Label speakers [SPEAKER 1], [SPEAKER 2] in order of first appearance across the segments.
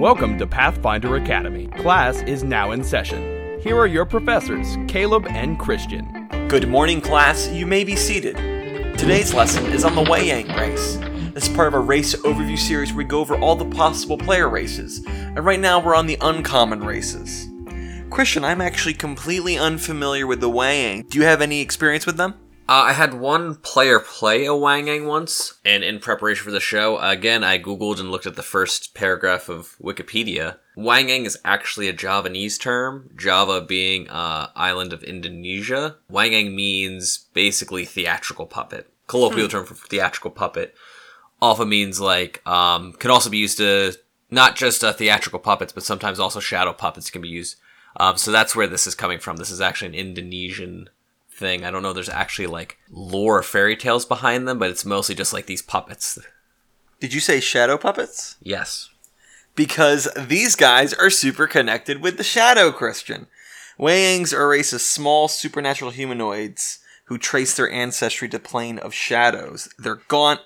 [SPEAKER 1] Welcome to Pathfinder Academy. Class is now in session. Here are your professors, Caleb and Christian.
[SPEAKER 2] Good morning, class. You may be seated. Today's lesson is on the Wayang race. This is part of a race overview series where we go over all the possible player races. And right now we're on the uncommon races. Christian, I'm actually completely unfamiliar with the Wayang. Do you have any experience with them?
[SPEAKER 3] Uh, I had one player play a Wayang once, and in preparation for the show, again, I googled and looked at the first paragraph of Wikipedia. Wayang is actually a Javanese term, Java being uh, island of Indonesia. Wayang means basically theatrical puppet, colloquial term for theatrical puppet. Alpha means like um, can also be used to not just uh, theatrical puppets, but sometimes also shadow puppets can be used. Um, so that's where this is coming from. This is actually an Indonesian thing. I don't know. There's actually like lore or fairy tales behind them, but it's mostly just like these puppets.
[SPEAKER 2] Did you say shadow puppets?
[SPEAKER 3] Yes.
[SPEAKER 2] Because these guys are super connected with the shadow Christian. Wayangs are a race of small supernatural humanoids who trace their ancestry to plane of shadows. They're gaunt,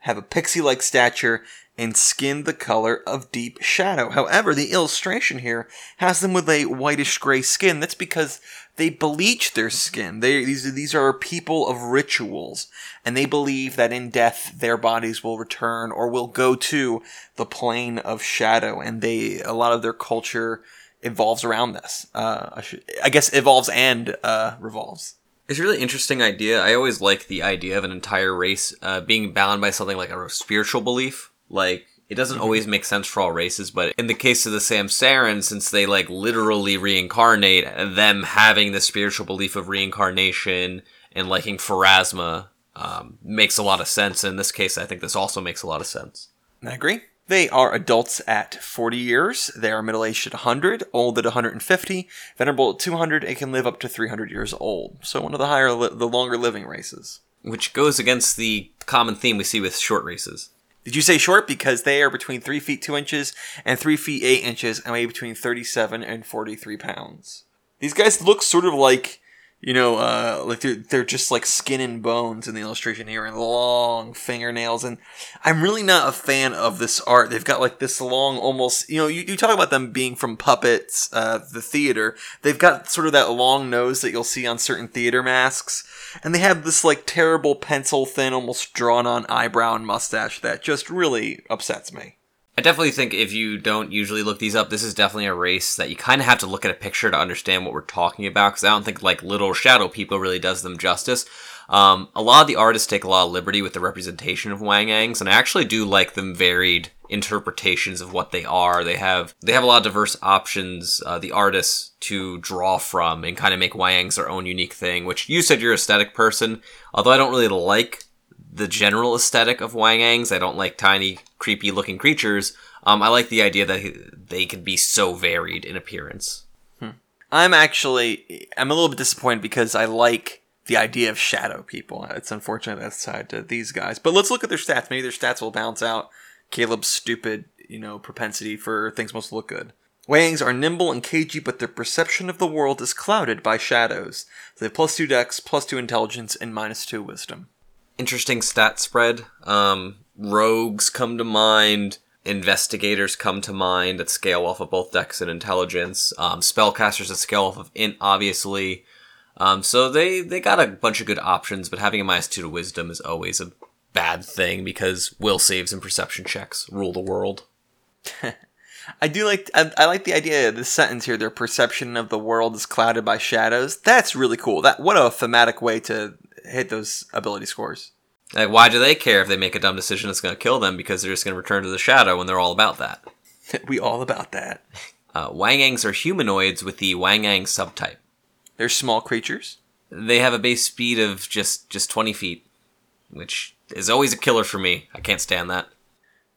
[SPEAKER 2] have a pixie-like stature, and skin the color of deep shadow. However, the illustration here has them with a whitish gray skin. That's because they bleach their skin. They these these are people of rituals, and they believe that in death their bodies will return or will go to the plane of shadow. And they a lot of their culture evolves around this. Uh, I, guess evolves and uh, revolves.
[SPEAKER 3] It's a really interesting idea. I always like the idea of an entire race uh, being bound by something like a spiritual belief. Like, it doesn't always make sense for all races, but in the case of the Samsaran, since they like literally reincarnate, them having the spiritual belief of reincarnation and liking Pharasma um, makes a lot of sense. In this case, I think this also makes a lot of sense.
[SPEAKER 2] I agree. They are adults at 40 years. They are middle aged at 100, old at 150, venerable at 200, and can live up to 300 years old. So one of the higher, li- the longer living races.
[SPEAKER 3] Which goes against the common theme we see with short races.
[SPEAKER 2] Did you say short? Because they are between 3 feet 2 inches and 3 feet 8 inches and weigh between 37 and 43 pounds. These guys look sort of like, you know, uh, like they're, they're just like skin and bones in the illustration here and long fingernails. And I'm really not a fan of this art. They've got like this long, almost, you know, you, you talk about them being from puppets, uh, the theater. They've got sort of that long nose that you'll see on certain theater masks. And they have this like terrible pencil thin, almost drawn on eyebrow and mustache that just really upsets me.
[SPEAKER 3] I definitely think if you don't usually look these up, this is definitely a race that you kind of have to look at a picture to understand what we're talking about. Because I don't think like Little Shadow People really does them justice. Um, a lot of the artists take a lot of liberty with the representation of Wayangs, and I actually do like them varied interpretations of what they are. They have they have a lot of diverse options. Uh, the artists to draw from and kind of make Wayangs their own unique thing. Which you said you're aesthetic person, although I don't really like the general aesthetic of Wayangs. I don't like tiny, creepy looking creatures. Um, I like the idea that they can be so varied in appearance.
[SPEAKER 2] I'm actually I'm a little bit disappointed because I like the idea of shadow people. It's unfortunate that's tied to these guys. But let's look at their stats. Maybe their stats will balance out Caleb's stupid, you know, propensity for things must look good. Wayangs are nimble and cagey, but their perception of the world is clouded by shadows. They have plus two dex, plus two intelligence, and minus two wisdom.
[SPEAKER 3] Interesting stat spread. Um, rogues come to mind. Investigators come to mind that scale off of both dex and intelligence. Um, spellcasters that scale off of int, obviously. Um, so they they got a bunch of good options, but having a minus two to wisdom is always a bad thing because will saves and perception checks rule the world.
[SPEAKER 2] I do like I, I like the idea of this sentence here. Their perception of the world is clouded by shadows. That's really cool. That what a thematic way to hit those ability scores.
[SPEAKER 3] Like, why do they care if they make a dumb decision that's going to kill them? Because they're just going to return to the shadow when they're all about that.
[SPEAKER 2] we all about that.
[SPEAKER 3] Uh, Wayangs are humanoids with the Wayang subtype.
[SPEAKER 2] They're small creatures.
[SPEAKER 3] They have a base speed of just just 20 feet, which is always a killer for me. I can't stand that.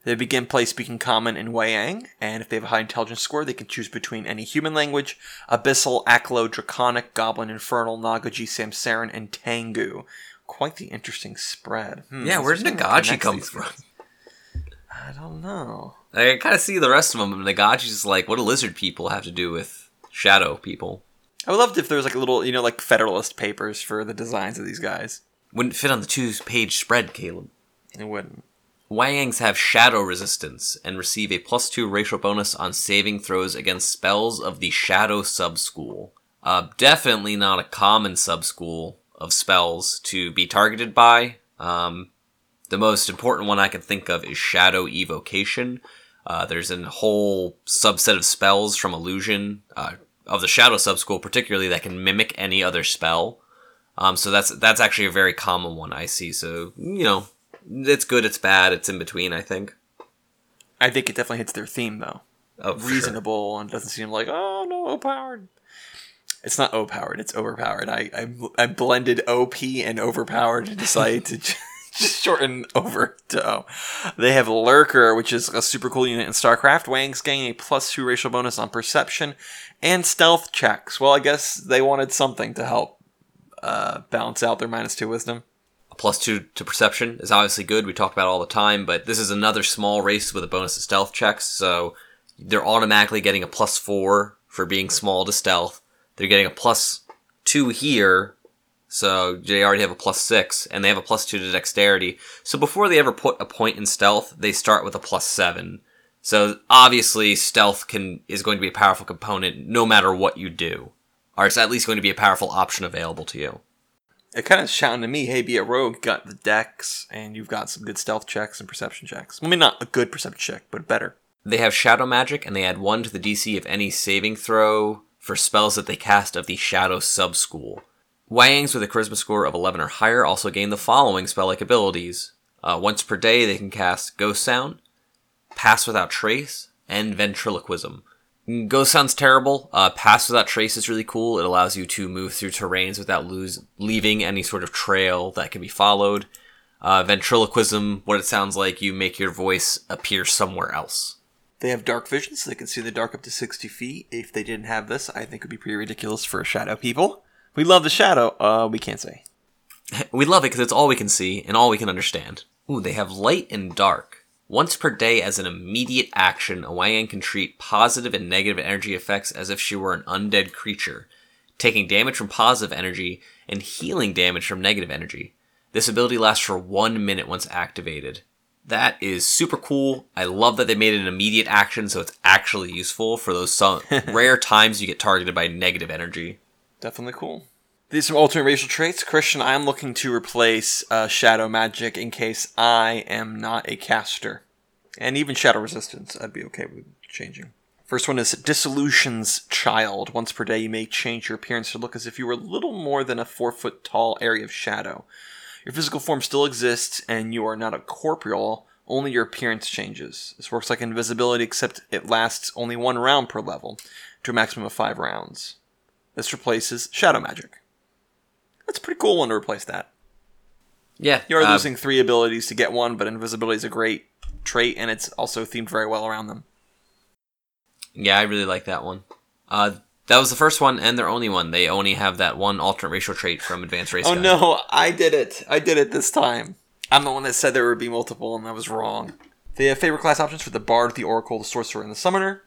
[SPEAKER 2] They begin play speaking common in Wayang, and if they have a high intelligence score, they can choose between any human language, Abyssal, Aklo, Draconic, Goblin, Infernal, Nagaji, Samsaran, and Tengu. Quite the interesting spread. Hmm,
[SPEAKER 3] Yeah, where
[SPEAKER 2] there
[SPEAKER 3] did
[SPEAKER 2] something that
[SPEAKER 3] Nagaji
[SPEAKER 2] connects
[SPEAKER 3] come from?
[SPEAKER 2] I don't know.
[SPEAKER 3] I kind of see the rest of them, and Nagaji's like, what do lizard people have to do with shadow people?
[SPEAKER 2] I would love if there was like a little, you know, like Federalist papers for the designs of these guys.
[SPEAKER 3] Wouldn't fit on the two page spread, Caleb.
[SPEAKER 2] It wouldn't.
[SPEAKER 3] Wayangs have shadow resistance and receive a plus two racial bonus on saving throws against spells of the shadow subschool. Uh, definitely not a common subschool of spells to be targeted by. Um, the most important one I can think of is Shadow Evocation. Uh, there's a whole subset of spells from Illusion, uh, of the Shadow subschool particularly, that can mimic any other spell. Um, so that's that's actually a very common one I see. So you know, it's good, it's bad, it's in between. I think.
[SPEAKER 2] I think it definitely hits their theme though.
[SPEAKER 3] Oh, for sure.
[SPEAKER 2] Reasonable and doesn't seem like oh no overpowered. It's not overpowered. It's overpowered. I I, I blended OP and overpowered to decide to just shorten over to O. They have Lurker, which is a super cool unit in StarCraft. Wayangs gain a plus two racial bonus on perception and stealth checks. Well, I guess they wanted something to help uh, balance out their minus two wisdom.
[SPEAKER 3] A plus two to perception is obviously good. We talk about it all the time, but this is another small race with a bonus to stealth checks, so they're automatically getting a plus four for being small to stealth. They're getting a plus two here, so they already have a plus six, and they have a plus two to dexterity. So before they ever put a point in stealth, they start with a plus seven. So obviously, stealth can is going to be a powerful component no matter what you do, or it's at least going to be a powerful option available to you.
[SPEAKER 2] It kind of shouting to me, hey, be a rogue, got the dex, and you've got some good stealth checks and perception checks. I mean, not a good perception check, but better.
[SPEAKER 3] They have shadow magic, and they add one to the DC of any saving throw for spells that they cast of the shadow subschool. Wayangs with a charisma score of 11 or higher also gain the following spell like abilities. Uh, once per day, they can cast Ghost Sound, Pass Without Trace, and Ventriloquism. Ghost Sound's terrible. Uh, Pass Without Trace is really cool. It allows you to move through terrains without lose, leaving any sort of trail that can be followed. Uh, ventriloquism, what it sounds like, you make your voice appear somewhere else.
[SPEAKER 2] They have dark vision, so they can see in the dark up to 60 feet. If they didn't have this, I think it would be pretty ridiculous for shadow people. We love the shadow. Uh, we can't say.
[SPEAKER 3] We love it because it's all we can see and all we can understand. Ooh, they have light and dark. Once per day, as an immediate action, a Wayang can treat positive and negative energy effects as if she were an undead creature, taking damage from positive energy and healing damage from negative energy. This ability lasts for one minute once activated. That is super cool. I love that they made it an immediate action, so it's actually useful for those some rare times you get targeted by negative energy.
[SPEAKER 2] Definitely cool. These are some alternate racial traits. Christian, I am looking to replace uh, shadow magic in case I am not a caster. And even shadow resistance, I'd be okay with changing. First one is Dissolution's Child. Once per day, you may change your appearance to look as if you were a little more than a four foot tall area of shadow. Your physical form still exists, and you are not a corporeal, only your appearance changes. This works like invisibility, except it lasts only one round per level, to a maximum of five rounds. This replaces shadow magic. That's a pretty cool one to replace that.
[SPEAKER 3] Yeah,
[SPEAKER 2] You are
[SPEAKER 3] uh,
[SPEAKER 2] losing three abilities to get one, but invisibility is a great trait, and it's also themed very well around them.
[SPEAKER 3] Yeah, I really like that one. Uh, that was the first one and their only one. They only have that one alternate racial trait from Advanced Race.
[SPEAKER 2] Oh
[SPEAKER 3] Guide.
[SPEAKER 2] no, I did it. I did it this time. I'm the one that said there would be multiple, and I was wrong. They have favorite class options for the Bard, the Oracle, the Sorcerer, and the Summoner.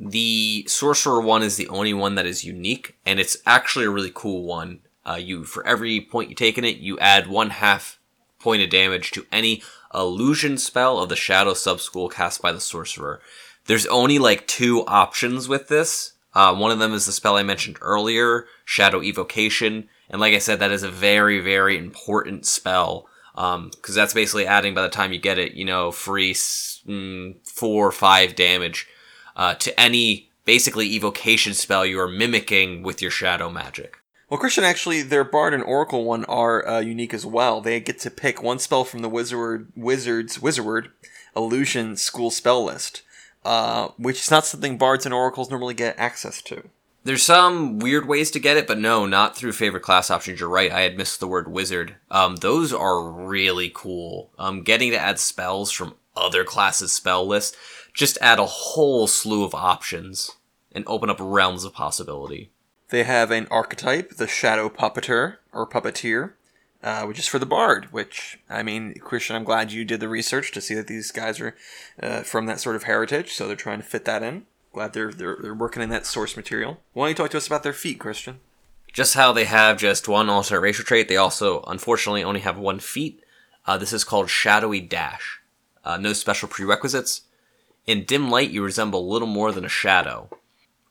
[SPEAKER 3] The sorcerer one is the only one that is unique, and it's actually a really cool one. Uh, you for every point you take in it, you add one half point of damage to any illusion spell of the shadow subschool cast by the sorcerer. There's only like two options with this. Uh, one of them is the spell I mentioned earlier, Shadow Evocation, and like I said, that is a very, very important spell because that's basically adding by the time you get it, you know, free mm, four or five damage uh, to any basically evocation spell you are mimicking with your shadow magic.
[SPEAKER 2] Well, Christian, actually, their Bard and Oracle one are uh, unique as well. They get to pick one spell from the Wizard Wizards Wizard Illusion School spell list, uh, which is not something Bards and Oracles normally get access to.
[SPEAKER 3] There's some weird ways to get it, but no, not through favorite class options. You're right. I had missed the word wizard. Um, those are really cool. Um, getting to add spells from other classes' spell list just add a whole slew of options and open up realms of possibility.
[SPEAKER 2] They have an archetype, the Shadow Puppeteer or Puppeteer, uh, which is for the Bard. Which I mean, Christian, I'm glad you did the research to see that these guys are uh, from that sort of heritage, so they're trying to fit that in. Glad they're they're, they're working in that source material. Why don't you talk to us about their feet, Christian?
[SPEAKER 3] Just how they have just one alternate racial trait, they also unfortunately only have one feat. Uh, this is called Shadowy Dash. Uh, no special prerequisites. In dim light, you resemble little more than a shadow.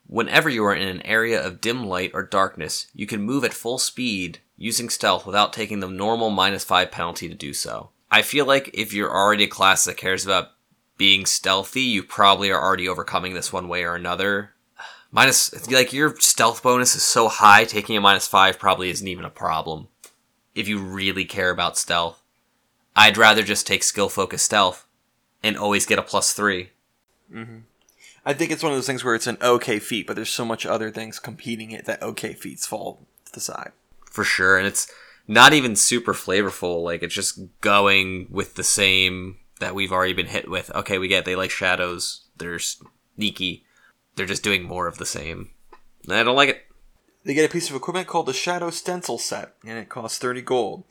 [SPEAKER 3] Whenever you are in an area of dim light or darkness, you can move at full speed using stealth without taking the normal minus 5 penalty to do so. I feel like if you're already a class that cares about being stealthy, you probably are already overcoming this one way or another. Minus, like, your stealth bonus is so high, taking a minus 5 probably isn't even a problem. If you really care about stealth, I'd rather just take skill focused stealth and always get a plus 3. Mm-hmm.
[SPEAKER 2] I think it's one of those things where it's an okay feat, but there's so much other things competing it that okay feats fall to the side.
[SPEAKER 3] For sure and it's not even super flavorful like it's just going with the same that we've already been hit with okay we get they like shadows they're sneaky they're just doing more of the same i don't like it
[SPEAKER 2] They get a piece of equipment called the Shadow Stencil Set, and it costs 30 gold.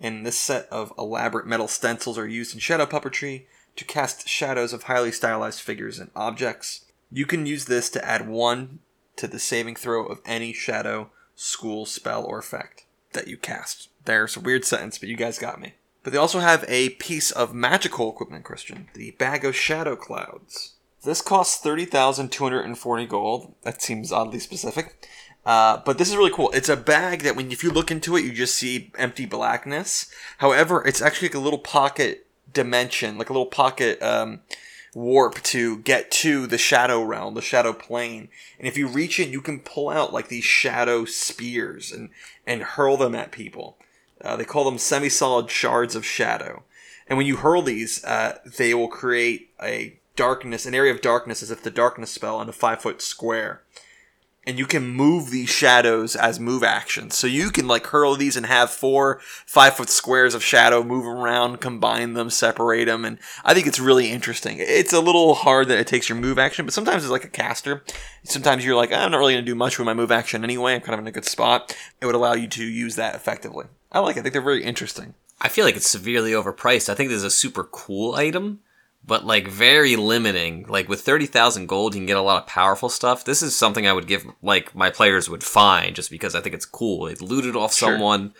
[SPEAKER 2] And this set of elaborate metal stencils are used in shadow puppetry to cast shadows of highly stylized figures and objects. You can use this to add one to the saving throw of any shadow, school, spell, or effect that you cast. There's a weird sentence, but you guys got me. But they also have a piece of magical equipment, Christian, the Bag of Shadow Clouds. This costs 30,240 gold. That seems oddly specific. Uh, but this is really cool. It's a bag that when if you look into it, you just see empty blackness. However, it's actually like a little pocket dimension, like a little pocket um, warp to get to the shadow realm, the shadow plane. And if you reach it, you can pull out like these shadow spears and and hurl them at people. Uh, they call them semi-solid shards of shadow. And when you hurl these, uh, they will create a darkness, an area of darkness, as if the darkness spell in a five foot square and you can move these shadows as move actions. So you can like hurl these and have four five foot squares of shadow move around, combine them, separate them, and I think it's really interesting. It's a little hard that it takes your move action, but sometimes it's like a caster. Sometimes you're like, I'm not really gonna do much with my move action anyway. I'm kind of in a good spot. It would allow you to use that effectively. I like it. I think they're very interesting.
[SPEAKER 3] i feel like it's severely overpriced i think this is a super cool item but like very limiting. Like with 30000 gold you can get a lot of powerful stuff. This is something i would give like my players would find just because i think it's cool. It looted off
[SPEAKER 2] Sure.
[SPEAKER 3] someone.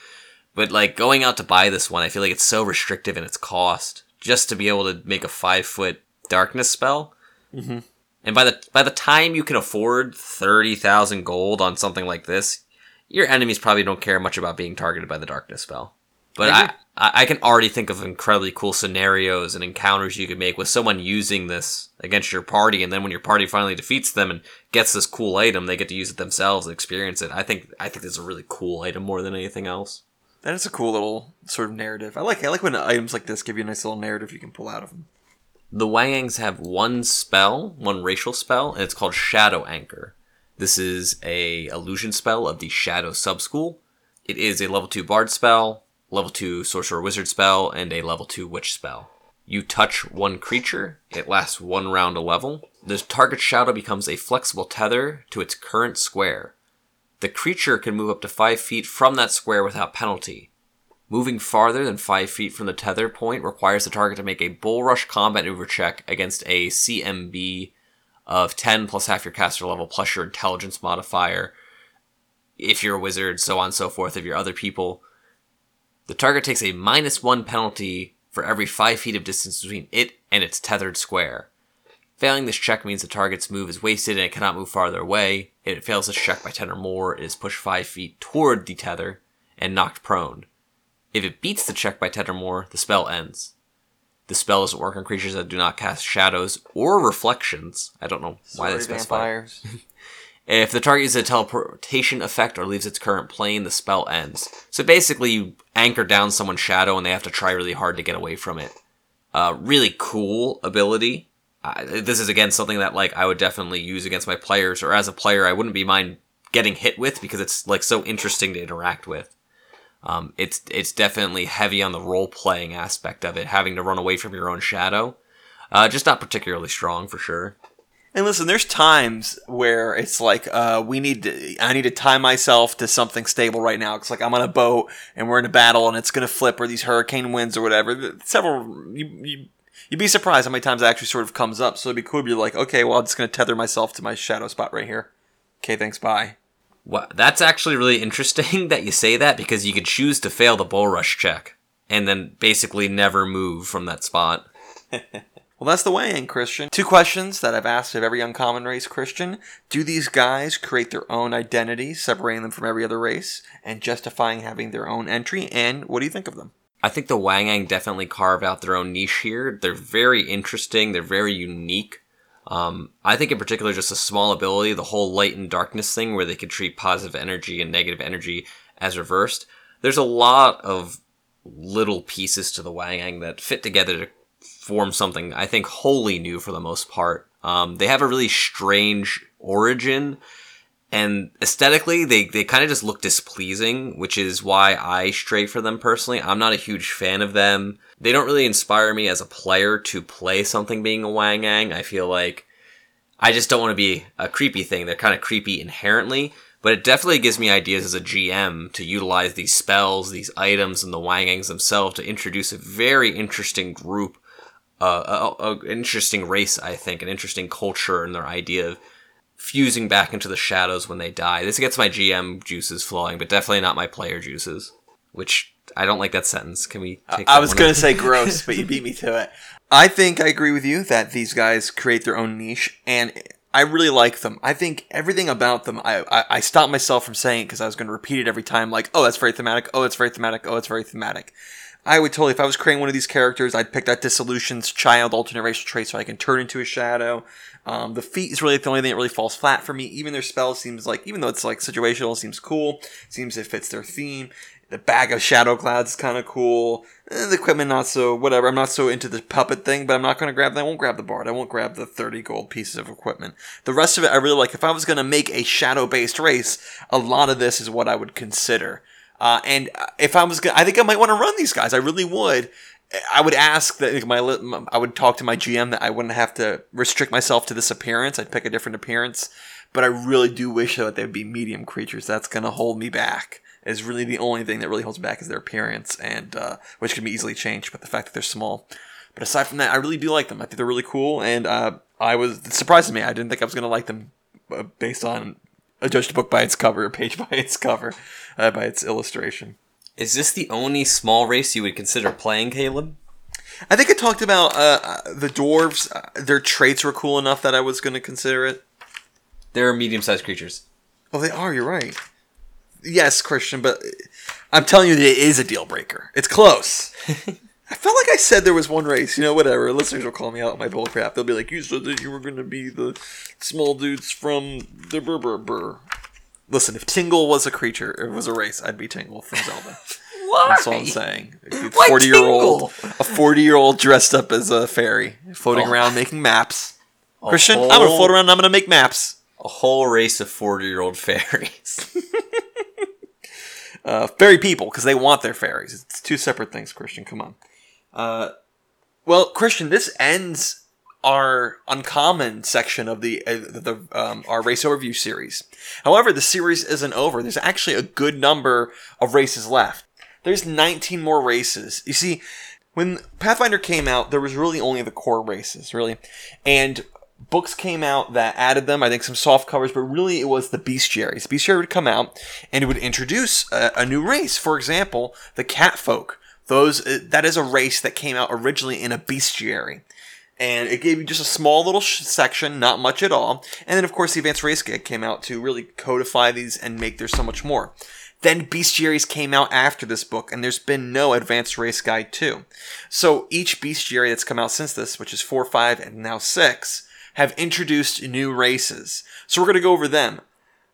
[SPEAKER 3] But like going out to buy this one i feel like it's so restrictive in its cost just to be able to make a five foot darkness spell.
[SPEAKER 2] Mm-hmm.
[SPEAKER 3] and by the by the time you can afford 30000 gold on something like this your enemies probably don't care much about being targeted by the darkness spell but
[SPEAKER 2] I
[SPEAKER 3] I. Can already think of incredibly cool scenarios and encounters you could make with someone using this against your party, and then when your party finally defeats them and gets this cool item, they get to use it themselves and experience it. I think I think this is a really cool item more than anything else.
[SPEAKER 2] That is a cool little sort of narrative. I like I like when items like this give you a nice little narrative you can pull out of them.
[SPEAKER 3] The Wayangs have one spell, one racial spell, and it's called Shadow Anchor. This is a illusion spell of the Shadow subschool. It is a level 2 bard spell, level 2 sorcerer wizard spell, and a level 2 witch spell. You touch one creature, it lasts one round a level. The target shadow becomes a flexible tether to its current square. The creature can move up to 5 feet from that square without penalty. Moving farther than 5 feet from the tether point requires the target to make a bull rush combat maneuver check against a CMB of 10 plus half your caster level plus your intelligence modifier. If you're a wizard, so on and so forth, if you're other people. The target takes a minus 1 penalty for every 5 feet of distance between it and its tethered square. Failing this check means the target's move is wasted and it cannot move farther away. If it fails this check by 10 or more, it is pushed 5 feet toward the tether and knocked prone. If it beats the check by 10 or more, the spell ends. The spell doesn't work on creatures that do not cast shadows or reflections. I don't know why they specify.
[SPEAKER 2] vampires.
[SPEAKER 3] If the target uses a teleportation effect or leaves its current plane, the spell ends. So basically, you anchor down someone's shadow and they have to try really hard to get away from it. Uh, really cool ability. Uh, this is again something that like I would definitely use against my players, or as a player, I wouldn't be mind getting hit with because it's like so interesting to interact with. Um, it's it's definitely heavy on the role playing aspect of it, having to run away from your own shadow. Uh, just not particularly strong for sure.
[SPEAKER 2] And listen, there's times where it's like, uh, we need to, I need to tie myself to something stable right now. It's like I'm on a boat and we're in a battle and it's going to flip or these hurricane winds or whatever. Several, you, you, you'd be surprised how many times that actually sort of comes up. So it'd be cool to be like, okay, well, I'm just going to tether myself to my shadow spot right here. Okay, thanks, bye.
[SPEAKER 3] Well, that's actually really interesting that you say that because you could choose to fail the bull rush check and then basically never move from that spot.
[SPEAKER 2] Well, that's the way in Christian. Two questions that I've asked of every uncommon race Christian. Do these guys create their own identity, separating them from every other race, and justifying having their own entry? And what do you think of them?
[SPEAKER 3] I think the Wayang definitely carve out their own niche here. They're very interesting. They're very unique. Um, I think in particular, just a small ability, the whole light and darkness thing, where they could treat positive energy and negative energy as reversed. There's a lot of little pieces to the Wayang that fit together to form something I think wholly new for the most part. Um, they have a really strange origin, and aesthetically, they, they kind of just look displeasing, which is why I stray for them personally. I'm not a huge fan of them. They don't really inspire me as a player to play something being a Wayang. I feel like I just don't want to be a creepy thing. They're kind of creepy inherently, but it definitely gives me ideas as a GM to utilize these spells, these items, and the Wayangs themselves to introduce a very interesting group uh, a, a, an interesting race, I think, an interesting culture and their idea of fusing back into the shadows when they die. This gets my GM juices flowing, but definitely not my player juices. Which I don't like that sentence. Can we?
[SPEAKER 2] Take I was going to say gross, but you beat me to it. I think I agree with you that these guys create their own niche, and I really like them. I think everything about them. I I, I stopped myself from saying because I was going to repeat it every time. Like, oh, that's very thematic. Oh, it's very thematic. Oh, it's very thematic. I would totally, if I was creating one of these characters, I'd pick that Dissolution's child alternate racial trait so I can turn into a shadow. Um, the feat is really the only thing that really falls flat for me. Even their spell seems like, even though it's like situational, seems cool. Seems it fits their theme. The bag of shadow clouds is kind of cool. Eh, the equipment not so whatever. I'm not so into the puppet thing, but I'm not going to grab. That. I won't grab the bard. I won't grab the 30 gold pieces of equipment. The rest of it, I really like. If I was going to make a shadow based race, a lot of this is what I would consider. Uh, and if I was, gonna, I think I might want to run these guys. I really would. I would ask that my, I would talk to my GM that I wouldn't have to restrict myself to this appearance. I'd pick a different appearance, but I really do wish that they'd be medium creatures. That's gonna hold me back. Is really the only thing that really holds back is their appearance, and uh, which can be easily changed. But the fact that they're small. But aside from that, I really do like them. I think they're really cool, and uh, I was it surprised me. I didn't think I was gonna like them uh, based on judge a book by its cover, a page by its cover, uh, by its illustration.
[SPEAKER 3] Is this the only small race you would consider playing, Caleb?
[SPEAKER 2] I think I talked about uh, uh the dwarves. Uh, their traits were cool enough that I was going to consider it.
[SPEAKER 3] They're medium-sized creatures.
[SPEAKER 2] Oh, they are. You're right. Yes, Christian, but I'm telling you, that it is a deal breaker. It's close. I felt like I said there was one race. You know, whatever. Listeners will call me out on my bullcrap. They'll be like, "You said that you were going to be the small dudes from the burr burr burr." Listen, if Tingle was a creature, it was a race, I'd be Tingle from Zelda.
[SPEAKER 3] Why?
[SPEAKER 2] That's all I'm saying. Forty year old, a forty year old dressed up as a fairy, floating oh. around making maps. A Christian, whole, I'm gonna float around. And I'm gonna make maps.
[SPEAKER 3] A whole race of forty year old fairies.
[SPEAKER 2] uh, fairy people, because they want their fairies. It's two separate things. Christian, come on. Uh, well, Christian, this ends our uncommon section of the uh, the um, our race overview series. However, the series isn't over. There's actually a good number of races left. There's 19 more races. You see, when Pathfinder came out, there was really only the core races, really, and books came out that added them. I think some soft covers, but really it was the bestiaries. Bestiary would come out and it would introduce a, a new race. For example, the cat folk those uh, that is a race that came out originally in a bestiary. And it gave you just a small little sh- section, not much at all. And then, of course, the Advanced Race Guide came out to really codify these and make there so much more. Then bestiaries came out after this book, and there's been no Advanced Race Guide 2. So each bestiary that's come out since this, which is 4, 5, and now 6, have introduced new races. So we're going to go over them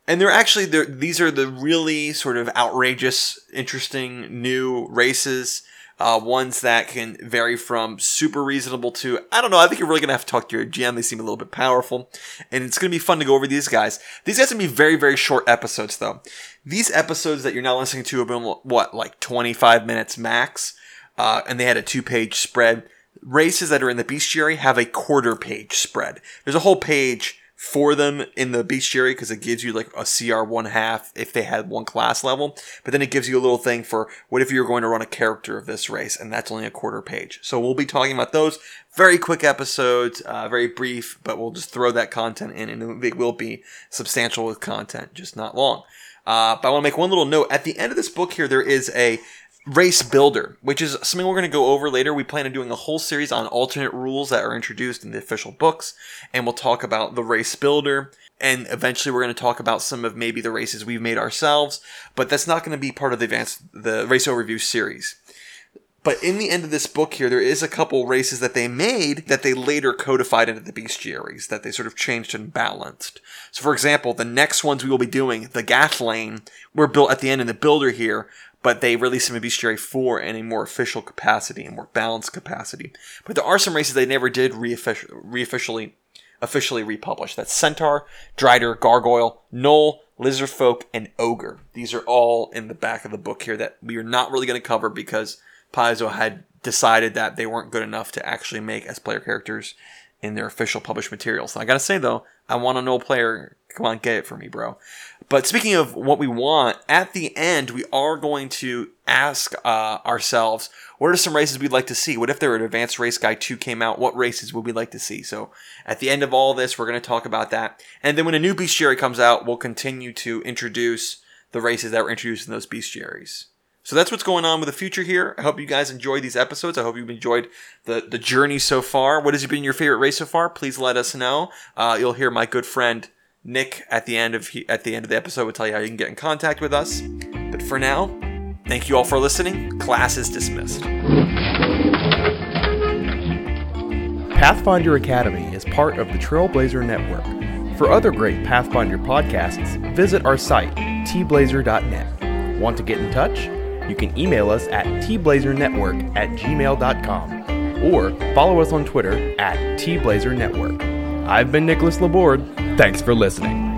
[SPEAKER 2] and they're actually they're, these are the really sort of outrageous, interesting new races. Uh, ones that can vary from super reasonable to I don't know. I think you're really gonna have to talk to your GM. They seem a little bit powerful, and it's gonna be fun to go over these guys. These guys are gonna be very very short episodes though. These episodes that you're now listening to have been what like 25 minutes max, uh, and they had a two page spread. Races that are in the bestiary have a quarter page spread. There's a whole page for them in the bestiary because it gives you like a CR one half if they had one class level. But then it gives you a little thing for what if you're going to run a character of this race, and that's only a quarter page. So we'll be talking about those very quick episodes, uh, very brief, but we'll just throw that content in, and it will be substantial with content, just not long. Uh, but I want to make one little note. At the end of this book here, there is a Race Builder, which is something we're going to go over later. We plan on doing a whole series on alternate rules that are introduced in the official books, and we'll talk about the Race Builder. And eventually, we're going to talk about some of maybe the races we've made ourselves, but that's not going to be part of the advanced the race overview series. But in the end of this book here, there is a couple races that they made that they later codified into the bestiaries that they sort of changed and balanced. So, for example, the next ones we will be doing, the Gathlain, were built at the end in the builder here, but they released them in Bestiary 4 in a more official capacity a more balanced capacity. But there are some races they never did re-officially officially republish. That's Centaur, Drider, Gargoyle, Gnoll, Lizardfolk, and Ogre. These are all in the back of the book here that we are not really going to cover because Paizo had decided that they weren't good enough to actually make as player characters in their official published materials. I gotta say though, I want a Gnoll player. Come on, get it for me, bro. But speaking of what we want, at the end, we are going to ask uh, ourselves, what are some races we'd like to see? What if there were an Advanced Race Guide 2 came out? What races would we like to see? So at the end of all this, we're going to talk about that. And then when a new bestiary comes out, we'll continue to introduce the races that were introduced in those bestiaries. So that's what's going on with the future here. I hope you guys enjoyed these episodes. I hope you've enjoyed the, the journey so far. What has been your favorite race so far? Please let us know. Uh, you'll hear my good friend Nick at the end of at the end of the episode will tell you how you can get in contact with us. But for now, thank you all for listening. Class is dismissed.
[SPEAKER 1] Pathfinder Academy is part of the Trailblazer Network. For other great Pathfinder podcasts, visit our site, tblazer.net. Want to get in touch? You can email us at tblazernetwork at gmail.com or follow us on Twitter at tblazernetwork. I've been Nicholas Laborde. Thanks for listening.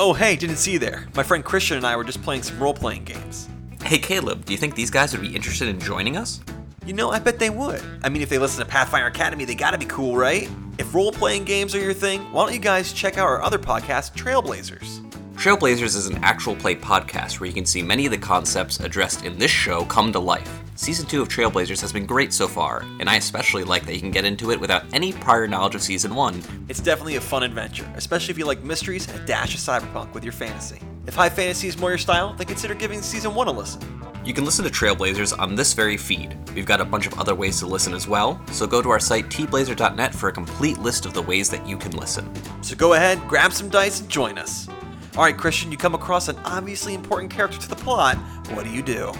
[SPEAKER 2] Oh, hey, didn't see you there. My friend Christian and I were just playing some role playing games.
[SPEAKER 3] Hey, Caleb, do you think these guys would be interested in joining us?
[SPEAKER 2] You know, I bet they would. I mean, if they listen to Pathfinder Academy, they gotta be cool, right? If role playing games are your thing, why don't you guys check out our other podcast, Trailblazers?
[SPEAKER 3] Trailblazers is an actual play podcast where you can see many of the concepts addressed in this show come to life. Season 2 of Trailblazers has been great so far, and I especially like that you can get into it without any prior knowledge of Season 1.
[SPEAKER 2] It's definitely a fun adventure, especially if you like mysteries and a dash of cyberpunk with your fantasy. If high fantasy is more your style, then consider giving Season 1 a listen.
[SPEAKER 3] You can listen to Trailblazers on this very feed. We've got a bunch of other ways to listen as well, so go to our site tblazer.net for a complete list of the ways that you can listen.
[SPEAKER 2] So go ahead, grab some dice, and join us. All right, Christian, you come across an obviously important character to the plot. What do you do?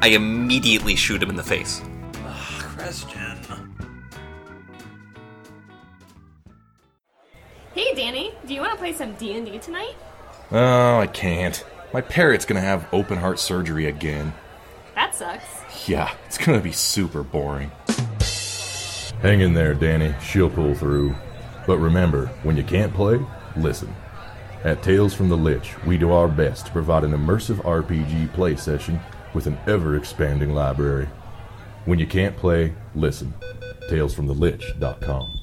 [SPEAKER 3] I immediately shoot him in the face.
[SPEAKER 2] Ugh, Christian.
[SPEAKER 4] Hey, Danny, do you want to play some D&D tonight?
[SPEAKER 5] Oh, I can't. My parrot's gonna have open heart surgery again.
[SPEAKER 4] That sucks.
[SPEAKER 5] Yeah, it's gonna be super boring.
[SPEAKER 6] Hang in there, Danny. She'll pull through. But remember, when you can't play, listen. At Tales from the Lich, we do our best to provide an immersive RPG play session with an ever expanding library. When you can't play, listen. TalesFromTheLich.com.